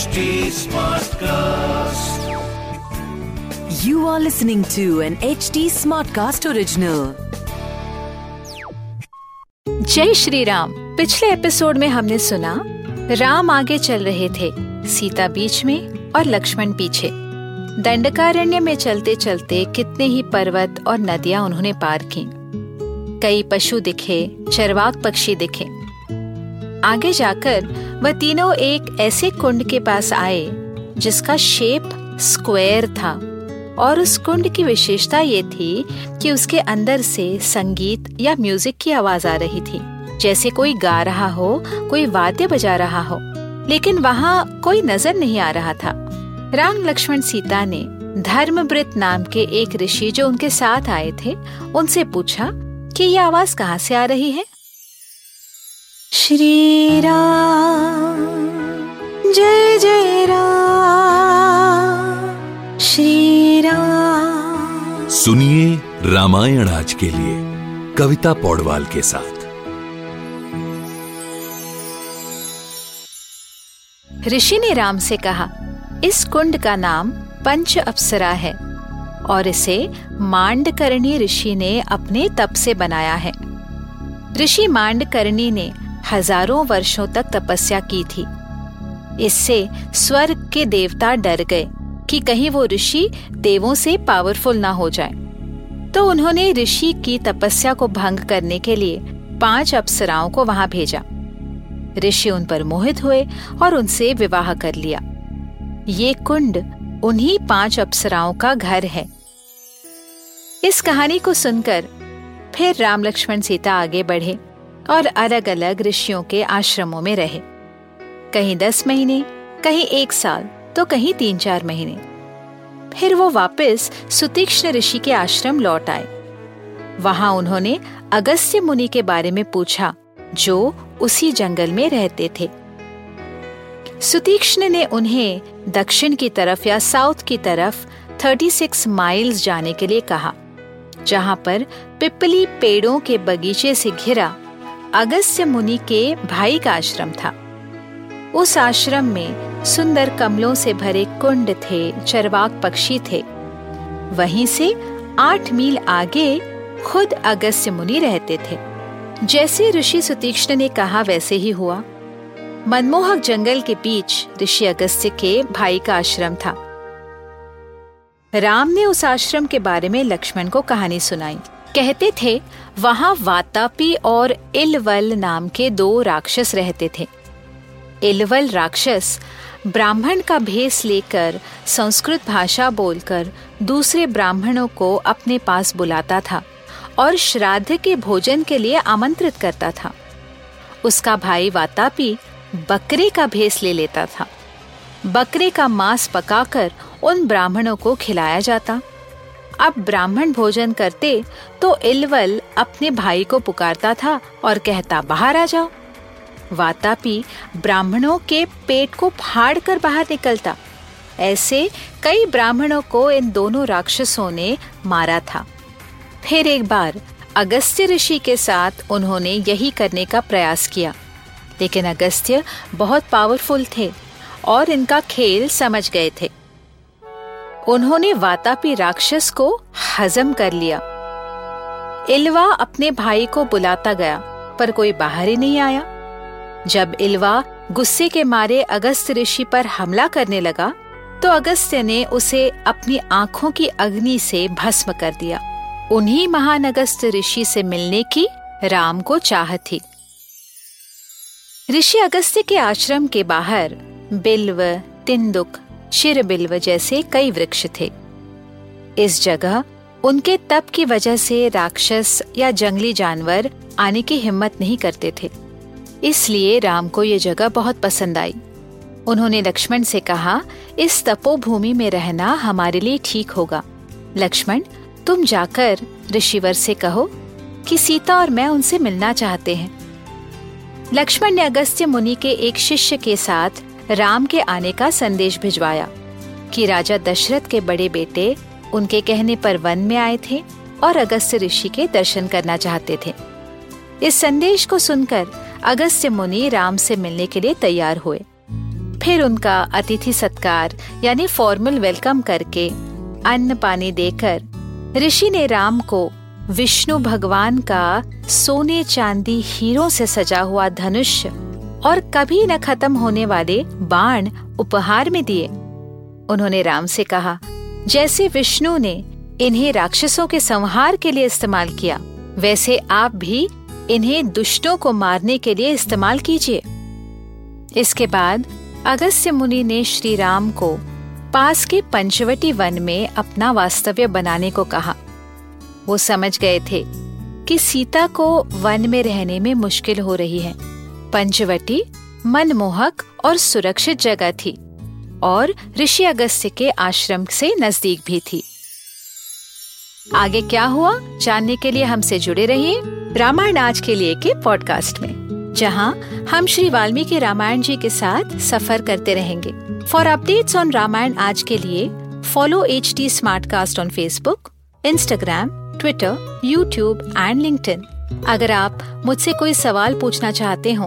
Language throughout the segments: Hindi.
HD Smartcast. You are listening to an HD Smartcast original. जय श्री राम पिछले एपिसोड में हमने सुना, राम आगे चल रहे थे, सीता बीच में और लक्ष्मण पीछे दंडकारण्य में चलते चलते कितने ही पर्वत और नदियाँ उन्होंने पार की कई पशु दिखे चरवाक पक्षी दिखे आगे जाकर वह तीनों एक ऐसे कुंड के पास आए, जिसका शेप स्क्वायर था। और उस कुंड की विशेषता ये थी कि उसके अंदर से संगीत या म्यूज़िक की आवाज़ आ रही थी, जैसे कोई गा रहा हो, कोई वाद्य बजा रहा हो। लेकिन वहाँ कोई नज़र नहीं आ रहा था। राम लक्ष्मण सीता ने धर्मवृत नाम के एक ऋषि जो उनके साथ आए थे, उनसे पूछा कि ये आवाज़ कहाँ से आ रही है? श्री राम जय जय राम श्री राम। सुनिए रामायण आज के लिए कविता पौडवाल के साथ। ऋषि ने राम से कहा इस कुंड का नाम पंच अप्सरा है और इसे मांडकर्णी ऋषि ने अपने तप से बनाया है। ऋषि मांडकर्णी ने हज़ारों वर्षों तक तपस्या की थी। इससे स्वर्ग के देवता डर गए कि कहीं वो ऋषि देवों से पावरफुल ना हो जाए। तो उन्होंने ऋषि की तपस्या को भंग करने के लिए पाँच अप्सराओं को वहाँ भेजा। ऋषि उन पर मोहित हुए और उनसे विवाह कर लिया। ये कुंड उन्हीं पाँच अप्सराओं का घर है। इस कहानी को सुनकर फिर राम लक्ष्मण सीता आगे बढ़े। और अलग अलग ऋषियों के आश्रमों में रहे। कहीं दस महीने, कहीं एक साल तो कहीं तीन चार महीने। फिर वो वापस सुतीक्ष्ण ऋषि के आश्रम लौट आए। वहाँ उन्होंने अगस्त्य मुनि के बारे में पूछा, जो उसी जंगल में रहते थे। सुतीक्ष्ण ने उन्हें दक्षिण की तरफ़ या साउथ की तरफ़ 36 माइल्स जाने के लिए कहा, जहाँ पर पिपली पेड़ों के बगीचे से घिरा अगस्त्य मुनि के भाई का आश्रम था। उस आश्रम में सुंदर कमलों से भरे कुंड थे, चरवाक पक्षी थे। वहीं से आठ मील आगे खुद अगस्त्य मुनि रहते थे। जैसे ऋषि सुतीक्ष्ण ने कहा, वैसे ही हुआ। मनमोहक जंगल के बीच ऋषि अगस्त्य के भाई का आश्रम था। राम ने उस आश्रम के बारे में लक्ष्मण को कहानी सुनाई। कहते थे, वहाँ वातापी और इलवल नाम के दो राक्षस रहते थे। इलवल राक्षस ब्राह्मण का भेस लेकर संस्कृत भाषा बोलकर दूसरे ब्राह्मणों को अपने पास बुलाता था और श्राद्ध के भोजन के लिए आमंत्रित करता था। उसका भाई वातापी बकरे का भेस ले लेता था। बकरे का मांस पकाकर उन ब्राह्मणों को खिलाया जाता। अब ब्राह्मण भोजन करते तो इलवल अपने भाई को पुकारता था और कहता, बाहर आ जाओ। वातापी ब्राह्मणों के पेट को फाड़ कर बाहर निकलता। ऐसे कई ब्राह्मणों को इन दोनों राक्षसों ने मारा था। फिर एक बार अगस्त्य ऋषि के साथ उन्होंने यही करने का प्रयास किया। लेकिन अगस्त्य बहुत पावरफुल थे और इनका खेल समझ गए थे। उन्होंने वातापी राक्षस को हजम कर लिया। इलवा अपने भाई को बुलाता गया, पर कोई बाहर ही नहीं आया। जब इलवा गुस्से के मारे अगस्त ऋषि पर हमला करने लगा तो अगस्त्य ने उसे अपनी आँखों की अग्नि से भस्म कर दिया। उन्हीं महान अगस्त ऋषि से मिलने की राम को चाह थी। ऋषि अगस्त्य के आश्रम के बाहर बिल्व, तिंदुक शिरबिल्व जैसे कई वृक्ष थे। इस जगह उनके तप की वजह से राक्षस या जंगली जानवर आने की हिम्मत नहीं करते थे। इसलिए राम को ये जगह बहुत पसंद आई। उन्होंने लक्ष्मण से कहा, इस तपोभूमि में रहना हमारे लिए ठीक होगा। लक्ष्मण, तुम जाकर ऋषिवर से कहो कि सीता और मैं उनसे मिलना चाहते हैं। लक्ष्मण ने अगस्त्य मुनि के एक शिष्य के साथ राम के आने का संदेश भिजवाया कि राजा दशरथ के बड़े बेटे उनके कहने पर वन में आए थे और अगस्त्य ऋषि के दर्शन करना चाहते थे। इस संदेश को सुनकर अगस्त्य मुनि राम से मिलने के लिए तैयार हुए। फिर उनका अतिथि सत्कार, यानी फॉर्मल वेलकम करके अन्न पानी देकर ऋषि ने राम को विष्णु भगवान का सोने चांदी हीरों से सजा हुआ धनुष और कभी न खत्म होने वाले बाण उपहार में दिए। उन्होंने राम से कहा, जैसे विष्णु ने इन्हें राक्षसों के संहार के लिए इस्तेमाल किया, वैसे आप भी इन्हें दुष्टों को मारने के लिए इस्तेमाल कीजिए। इसके बाद अगस्त्य मुनि ने श्री राम को पास के पंचवटी वन में अपना वास्तव्य बनाने को कहा। वो समझ गए थे कि सीता को वन में रहने में मुश्किल हो रही है। पंचवटी, मनमोहक और सुरक्षित जगह थी और ऋषि अगस्त्य के आश्रम से नज़दीक भी थी। आगे क्या हुआ, जानने के लिए हमसे जुड़े रहिए रामायण आज के लिए के पॉडकास्ट में, जहाँ हम श्री वाल्मीकि रामायण जी के साथ सफ़र करते रहेंगे। फॉर अपडेट्स ऑन रामायण आज के लिए follow H T on Facebook Instagram Twitter YouTube and LinkedIn अगर आप मुझसे कोई सवाल पूछना चाहते हो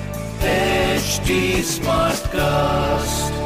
original. HT Smartcast.